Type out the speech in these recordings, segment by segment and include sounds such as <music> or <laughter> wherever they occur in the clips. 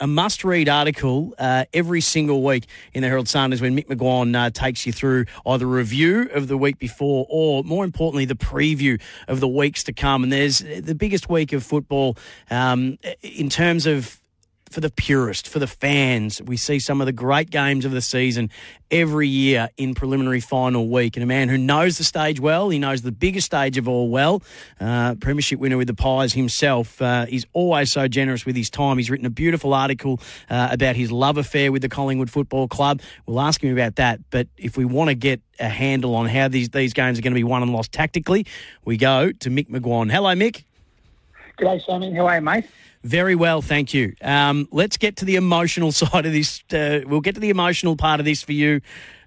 a must read article uh, every single week in the Herald Sun is when Mick McGuane uh, takes you through either review of the week before or, more importantly, the preview of the weeks to come. And there's the biggest week of football um, in terms of for the purist, for the fans. We see some of the great games of the season every year in preliminary final week. And a man who knows the stage well, he knows the biggest stage of all well. Uh, premiership winner with the Pies himself. Uh, he's always so generous with his time. He's written a beautiful article uh, about his love affair with the Collingwood Football Club. We'll ask him about that. But if we want to get a handle on how these, these games are going to be won and lost tactically, we go to Mick McGuane. Hello, Mick. G'day, Sammy. How are you, mate? Very well, thank you. Um, let's get to the emotional <laughs> side of this. Uh, we'll get to the emotional part of this for you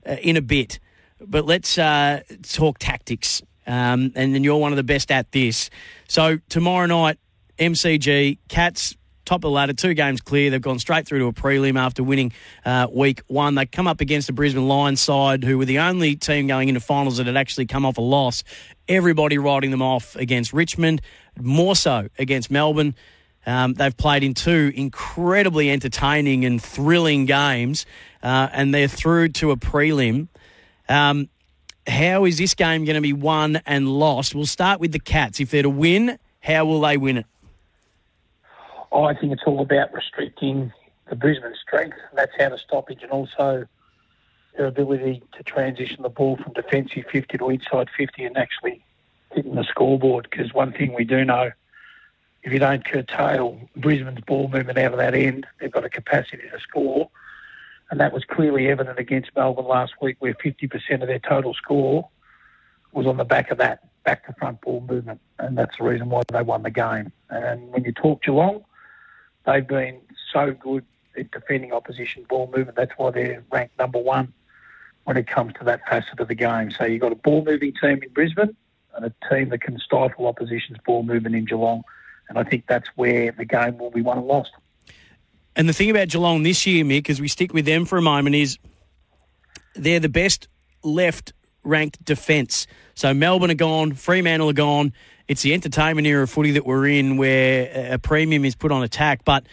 uh, in a bit, but let's uh, talk tactics. Um, and then you're one of the best at this. So tomorrow night, MCG Cats top of the ladder, two games clear. They've gone straight through to a prelim after winning uh, week one. They come up against the Brisbane Lions side, who were the only team going into finals that had actually come off a loss. Everybody writing them off against Richmond, more so against Melbourne. Um, they've played in two incredibly entertaining and thrilling games, uh, and they're through to a prelim. Um, how is this game going to be won and lost? We'll start with the Cats. If they're to win, how will they win it? Oh, I think it's all about restricting the Brisbane strength. That's how the stoppage and also their ability to transition the ball from defensive 50 to inside 50 and actually hitting the scoreboard. Because one thing we do know if you don't curtail Brisbane's ball movement out of that end, they've got a capacity to score. And that was clearly evident against Melbourne last week, where 50% of their total score was on the back of that back to front ball movement. And that's the reason why they won the game. And when you talk Geelong, they've been so good at defending opposition ball movement. That's why they're ranked number one when it comes to that facet of the game. So you've got a ball moving team in Brisbane and a team that can stifle opposition's ball movement in Geelong. And I think that's where the game will be won and lost. And the thing about Geelong this year, Mick, as we stick with them for a moment, is they're the best left ranked defence. So Melbourne are gone, Fremantle are gone. It's the entertainment era of footy that we're in where a premium is put on attack. But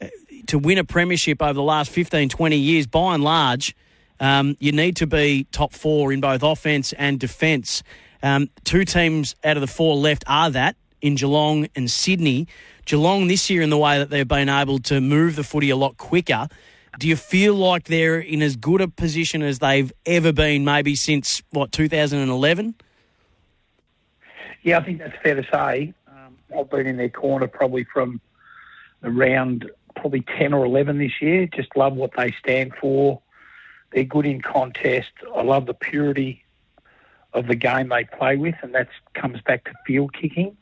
uh, to win a premiership over the last 15, 20 years, by and large, um, you need to be top four in both offence and defence. Um, two teams out of the four left are that in Geelong and Sydney. Geelong this year, in the way that they've been able to move the footy a lot quicker, do you feel like they're in as good a position as they've ever been, maybe since, what, 2011? Yeah, I think that's fair to say. Um, I've been in their corner probably from around probably 10 or 11 this year. Just love what they stand for. They're good in contest. I love the purity of the game they play with, and that comes back to field kicking.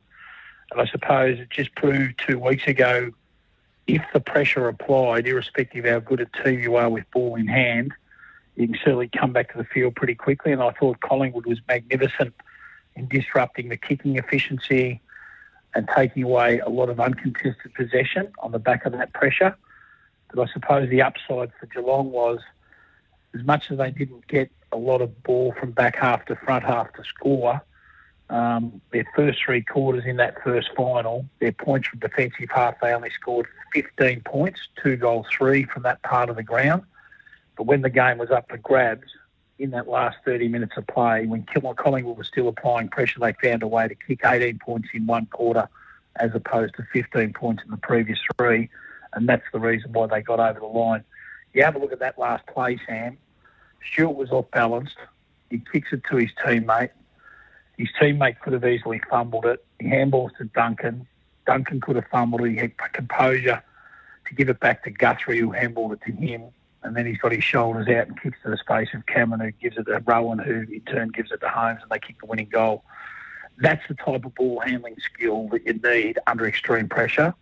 And I suppose it just proved two weeks ago if the pressure applied, irrespective of how good a team you are with ball in hand, you can certainly come back to the field pretty quickly. And I thought Collingwood was magnificent in disrupting the kicking efficiency and taking away a lot of uncontested possession on the back of that pressure. But I suppose the upside for Geelong was as much as they didn't get a lot of ball from back half to front half to score, um, their first three quarters in that first final, their points from defensive half, they only scored 15 points, two goals, three from that part of the ground. But when the game was up for grabs, in that last 30 minutes of play, when Collingwood was still applying pressure, they found a way to kick 18 points in one quarter as opposed to 15 points in the previous three. And that's the reason why they got over the line. You have a look at that last play, Sam. Stewart was off balance. He kicks it to his teammate. His teammate could have easily fumbled it. He handballs to Duncan. Duncan could have fumbled. It. He had composure to give it back to Guthrie, who handballed it to him. And then he's got his shoulders out and kicks to the space of Cameron, who gives it to Rohan, who in turn gives it to Holmes, and they kick the winning goal. That's the type of ball handling skill that you need under extreme pressure.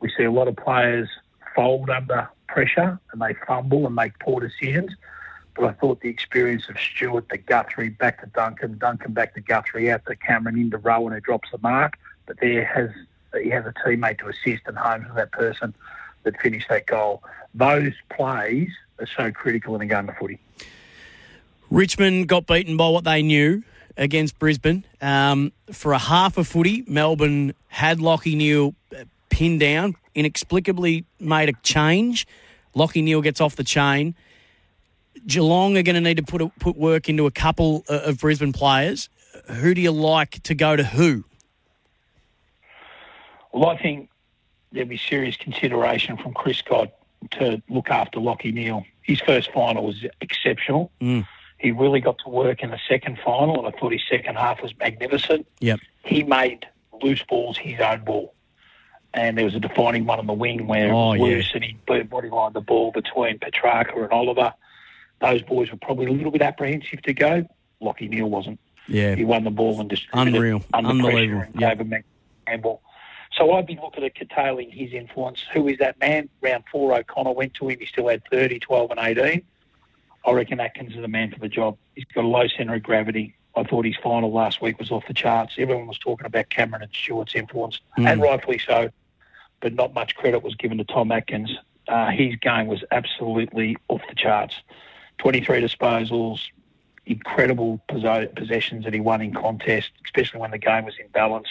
We see a lot of players fold under pressure and they fumble and make poor decisions. But I thought the experience of Stewart to Guthrie, back to Duncan, Duncan back to Guthrie, out to Cameron, into Rohan, who drops the mark. But there has he has a teammate to assist and Holmes with that person that finished that goal. Those plays are so critical in a game of footy. Richmond got beaten by what they knew against Brisbane. Um, for a half of footy, Melbourne had Lachie Neale pinned down, inexplicably made a change. Lachie Neale gets off the chain. Geelong are going to need to put a, put work into a couple of Brisbane players. Who do you like to go to who? Well, I think there'd be serious consideration from Chris Scott to look after Lachie Neale. His first final was exceptional. Mm. He really got to work in the second final, and I thought his second half was magnificent. Yep. He made loose balls his own ball. And there was a defining one on the wing where Oh, yeah. loose and he bodylined the ball between Petrarca and Oliver. Those boys were probably a little bit apprehensive to go. Lachie Neale wasn't. Yeah. He won the ball and distributed Unreal. under Unbelievable. and Yep. mag- So I'd be looking at curtailing his influence. Who is that man? Round four, O'Connor went to him. He still had 30, 12 and 18. I reckon Atkins is the man for the job. He's got a low centre of gravity. I thought his final last week was off the charts. Everyone was talking about Cameron and Stewart's influence, and rightfully so, but not much credit was given to Tom Atkins. Uh, his game was absolutely off the charts. 23 disposals, incredible possessions that he won in contest, especially when the game was in balance.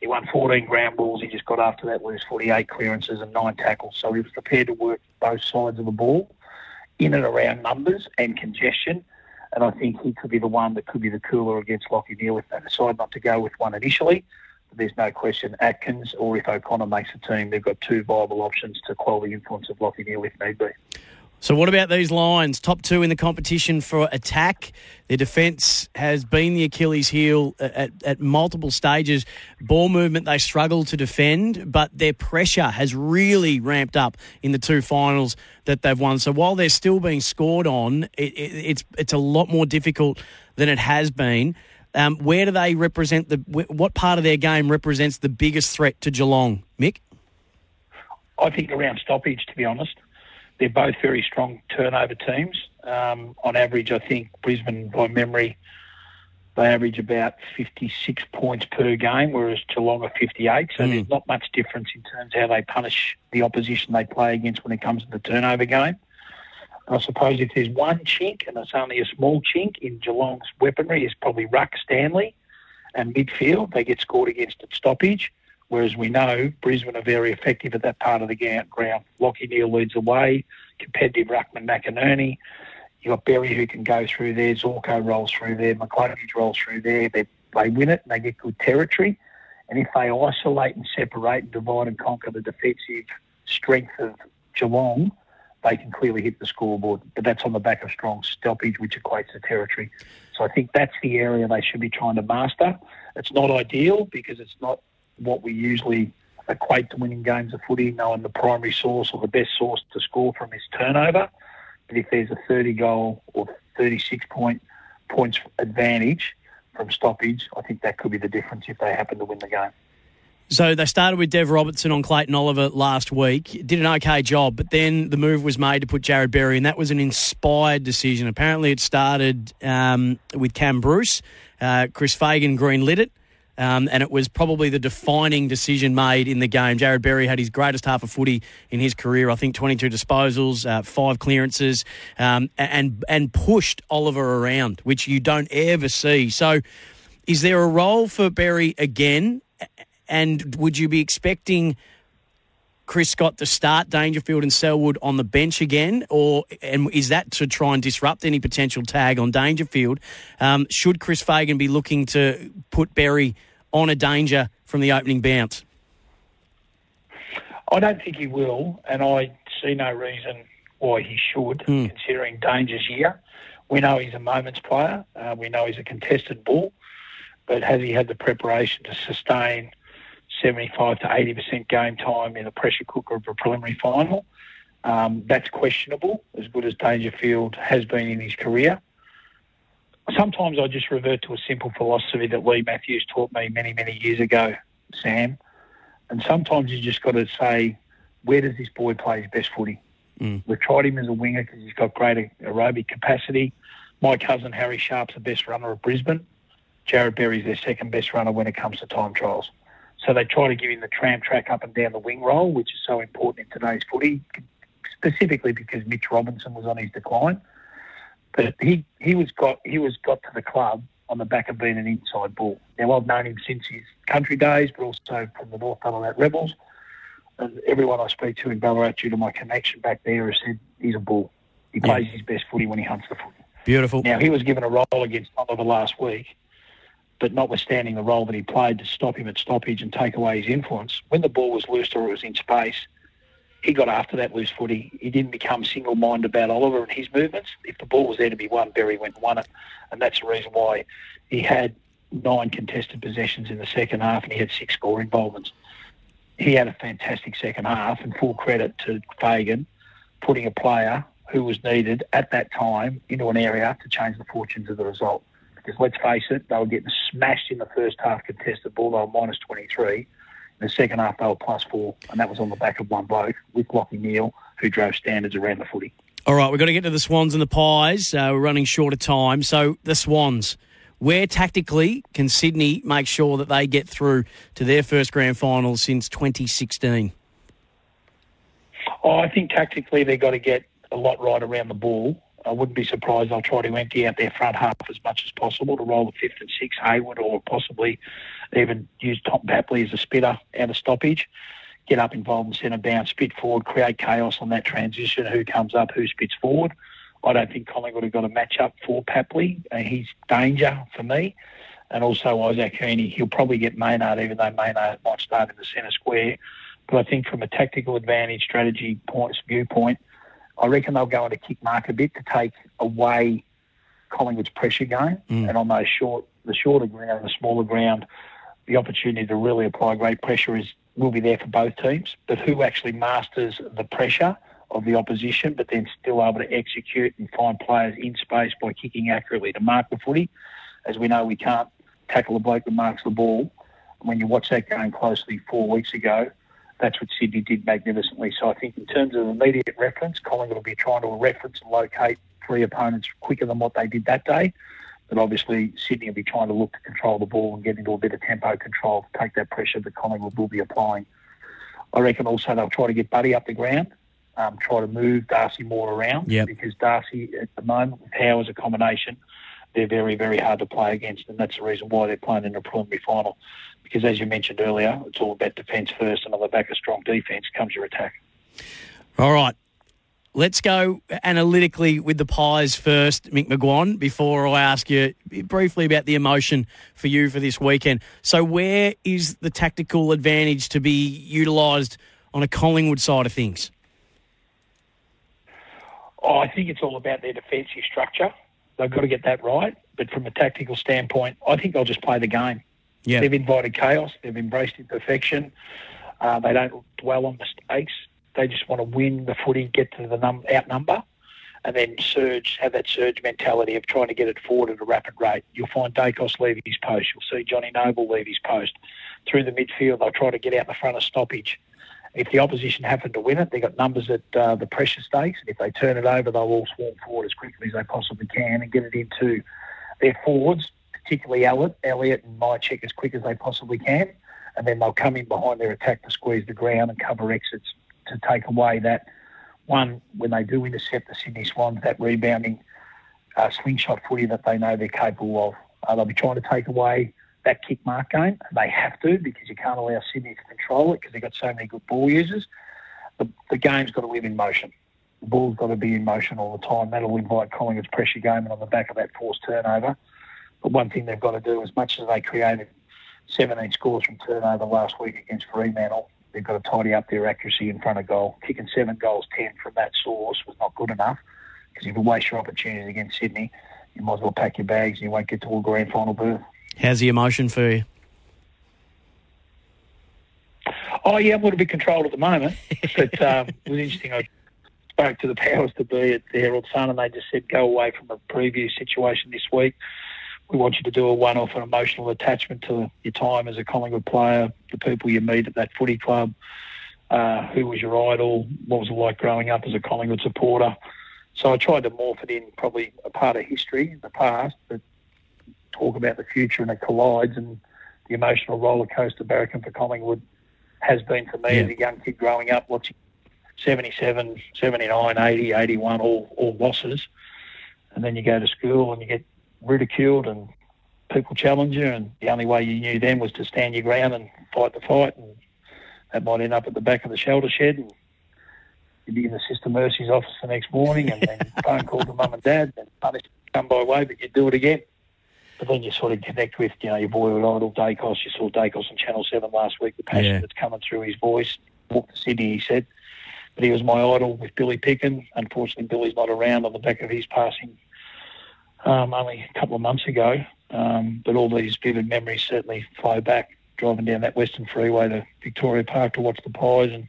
He won 14 ground balls. He just got after that loose 48 clearances and nine tackles. So he was prepared to work both sides of the ball in and around numbers and congestion. And I think he could be the one that could be the cooler against Lachie Neale if they decide not to go with one initially. But there's no question Atkins or if O'Connor makes a team, they've got two viable options to quell the influence of Lachie Neale if need be. So, what about these lines? Top two in the competition for attack. Their defence has been the Achilles heel at, at, multiple stages. Ball movement, they struggle to defend, but their pressure has really ramped up in the two finals that they've won. So, while they're still being scored on, it, it, it's, it's a lot more difficult than it has been. Um, where do they represent the? What part of their game represents the biggest threat to Geelong, Mick? I think around stoppage, to be honest. They're both very strong turnover teams. Um, on average, I think Brisbane, by memory, they average about 56 points per game, whereas Geelong are 58. So there's not much difference in terms of how they punish the opposition they play against when it comes to the turnover game. I suppose if there's one chink, and it's only a small chink in Geelong's weaponry, is probably Ruck Stanley and midfield. They get scored against at stoppage. Whereas we know Brisbane are very effective at that part of the ground. Lachie Neale leads the way, competitive Ruckman McInerney. You've got Berry who can go through there, Zorko rolls through there, McCluggage rolls through there. They, they win it and they get good territory. And if they isolate and separate and divide and conquer the defensive strength of Geelong, they can clearly hit the scoreboard. But that's on the back of strong stoppage, which equates to territory. So I think that's the area they should be trying to master. It's not ideal because it's not what we usually equate to winning games of footy, knowing the primary source or the best source to score from is turnover. But if there's a 30 goal or 36 point points advantage from stoppage, I think that could be the difference if they happen to win the game. So they started with Dev Robertson on Clayton Oliver last week. Did an okay job, but then the move was made to put Jarrod Berry, and that was an inspired decision. Apparently, it started um, with Cam Bruce. Uh, Chris Fagan greenlit it. Um, and it was probably the defining decision made in the game. Jarrod Berry had his greatest half of footy in his career. I think 22 disposals, uh, five clearances, um, and and pushed Oliver around, which you don't ever see. So, is there a role for Berry again? And would you be expecting Chris Scott to start Dangerfield and Selwood on the bench again, or and is that to try and disrupt any potential tag on Dangerfield? Um, should Chris Fagan be looking to put Berry on a danger from the opening bounce? I don't think he will, and I see no reason why he should, considering Danger's year. We know he's a moments player. Uh, we know he's a contested ball, but has he had the preparation to sustain 75 to 80% game time in a pressure cooker of a preliminary final. Um, that's questionable, as good as Dangerfield has been in his career. Sometimes I just revert to a simple philosophy that Leigh Matthews taught me many, many years ago, Sam. And sometimes you just got to say, where does this boy play his best footy? Mm. We've tried him as a winger because he's got great aerobic capacity. My cousin Harry Sharp's the best runner of Brisbane. Jarrod Berry's their second best runner when it comes to time trials. So they try to give him the tram track up and down the wing roll, which is so important in today's footy, specifically because Mitch Robinson was on his decline. But he, he was got he was got to the club on the back of being an inside ball. Now I've known him since his country days, but also from the North Ballarat Rebels. And everyone I speak to in Ballarat, due to my connection back there, has said he's a bull. He Yeah. plays his best footy when he hunts the footy. Beautiful. Now, he was given a role against Oliver last week, but notwithstanding the role that he played to stop him at stoppage and take away his influence, when the ball was loose or it was in space, he got after that loose footy. He didn't become single minded about Oliver and his movements. If the ball was there to be won, Berry went and won it. And that's the reason why he had nine contested possessions in the second half and he had six score involvements. He had a fantastic second half and full credit to Fagan putting a player who was needed at that time into an area to change the fortunes of the result. Because let's face it, they were getting smashed in the first half contested ball. They were minus 23. In the second half, they were plus four, and that was on the back of one bloke with Lachie Neale, who drove standards around the footy. All right, we've got to get to the Swans and the Pies. Uh, we're running short of time. So, the Swans, where tactically can Sydney make sure that they get through to their first grand final since 2016? Oh, I think tactically they've got to get a lot right around the ball. I wouldn't be surprised they'll try to empty out their front half as much as possible to roll the fifth and sixth Hayward or possibly even use Tom Papley as a spitter out of stoppage. Get up involved in centre bounce, spit forward, create chaos on that transition. Who comes up, who spits forward. I don't think Collingwood have got a match up for Papley. Uh, he's danger for me. And also Isaac Heaney, he'll probably get Maynard, even though Maynard might start in the centre square. But I think from a tactical advantage strategy points viewpoint, I reckon they'll go into kick mark a bit to take away Collingwood's pressure game. Mm. And on those short, the shorter ground, the smaller ground, the opportunity to really apply great pressure is will be there for both teams. But who actually masters the pressure of the opposition, but then still able to execute and find players in space by kicking accurately to mark the footy. As we know, we can't tackle a bloke that marks the ball. When you watch that game closely four weeks ago, that's what Sydney did magnificently. So I think in terms of immediate reference, Collingwood will be trying to reference and locate three opponents quicker than what they did that day. But obviously, Sydney will be trying to look to control the ball and get into a bit of tempo control to take that pressure that Collingwood will be applying. I reckon also they'll try to get Buddy up the ground, um, try to move Darcy more around Yep. because Darcy at the moment with Howe as a combination, they're very, very hard to play against, and that's the reason why they're playing in a preliminary final. Because as you mentioned earlier, it's all about defence first, and on the back of strong defence comes your attack. All right. Let's go analytically with the Pies first, Mick McGuane, before I ask you briefly about the emotion for you for this weekend. So, where is the tactical advantage to be utilised on a Collingwood side of things? Oh, I think it's all about their defensive structure. They've got to get that right. But from a tactical standpoint, I think they'll just play the game. Yeah. They've invited chaos. They've embraced imperfection. Uh, they don't dwell on mistakes. They just want to win the footy, get to the num- outnumber, and then surge, have that surge mentality of trying to get it forward at a rapid rate. You'll find Daicos leave his post. You'll see Johnny Noble leave his post. Through the midfield, they'll try to get out the front of stoppage. If the opposition happen to win it, they've got numbers at uh, the pressure stakes. And if they turn it over, they'll all swarm forward as quickly as they possibly can and get it into their forwards, particularly Elliot, Elliott and Mihocek as quick as they possibly can. And then they'll come in behind their attack to squeeze the ground and cover exits to take away that one, when they do intercept the Sydney Swans, that rebounding uh, slingshot footy that they know they're capable of. Uh, they'll be trying to take away that kick mark game. They have to because you can't allow Sydney to control it because they've got so many good ball users. The, the game's got to live in motion. The ball's got to be in motion all the time. That'll invite Collingwood's pressure game and on the back of that forced turnover. But one thing they've got to do, as much as they created 17 scores from turnover last week against Fremantle, they've got to tidy up their accuracy in front of goal. Kicking seven goals, 10 from that source was not good enough because if you waste your opportunities against Sydney, you might as well pack your bags and you won't get to a grand final berth. How's the emotion for you? Oh yeah, I'm a little bit controlled at the moment, but um, <laughs> it was interesting. I spoke to the powers to be at the Herald Sun, and they just said go away from a previous situation this week. We want you to do a one-off and emotional attachment to your time as a Collingwood player, the people you meet at that footy club, uh, who was your idol, what was it like growing up as a Collingwood supporter. So I tried to morph it in probably a part of history in the past, but talk about the future and it collides and the emotional roller coaster barracan for Collingwood has been for me Yeah. as a young kid growing up watching 77, 79, 80, 81, all, all losses. And then you go to school and you get ridiculed and people challenge you and the only way you knew then was to stand your ground and fight the fight and that might end up at the back of the shelter shed and you'd be in the Sister Mercy's office the next morning and then <laughs> phone call to mum and dad and punish come by way but you'd do it again. But then you sort of connect with, you know, your boyhood idol, Daicos. You saw Daicos on Channel 7 last week, the passion Yeah. that's coming through his voice. Walked to Sydney, he said. But he was my idol with Billy Picken. Unfortunately, Billy's not around on the back of his passing um, only a couple of months ago. Um, but all these vivid memories certainly flow back driving down that Western Freeway to Victoria Park to watch the Pies and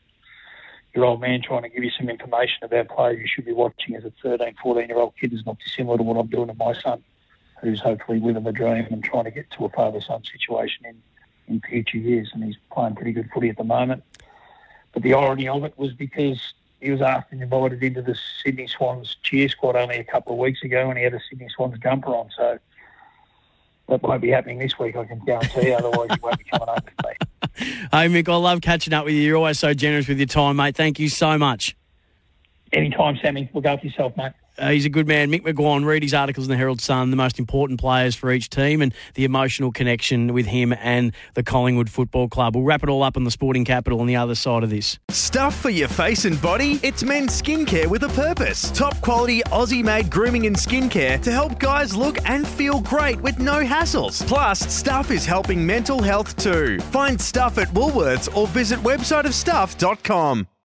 your old man trying to give you some information about players you should be watching as a 13, 14 year old kid is not dissimilar to what I'm doing to my son, who's hopefully living the dream and trying to get to a father son situation in, in future years. And he's playing pretty good footy at the moment. But the irony of it was because he was asked and invited into the Sydney Swans cheer squad only a couple of weeks ago and he had a Sydney Swans jumper on. So that won't be happening this week, I can guarantee. Otherwise, he won't be coming over to me. <laughs> Hey, Mick, I love catching up with you. You're always so generous with your time, mate. Thank you so much. Anytime, Sammy. Look after yourself, mate. Uh, he's a good man. Mick McGuane, read his articles in the Herald Sun, the most important players for each team and the emotional connection with him and the Collingwood Football Club. We'll wrap it all up on the sporting capital on the other side of this. Stuff for your face and body? It's men's skincare with a purpose. Top quality Aussie made grooming and skincare to help guys look and feel great with no hassles. Plus, Stuff is helping mental health too. Find Stuff at Woolworths or visit websiteofstuff.com.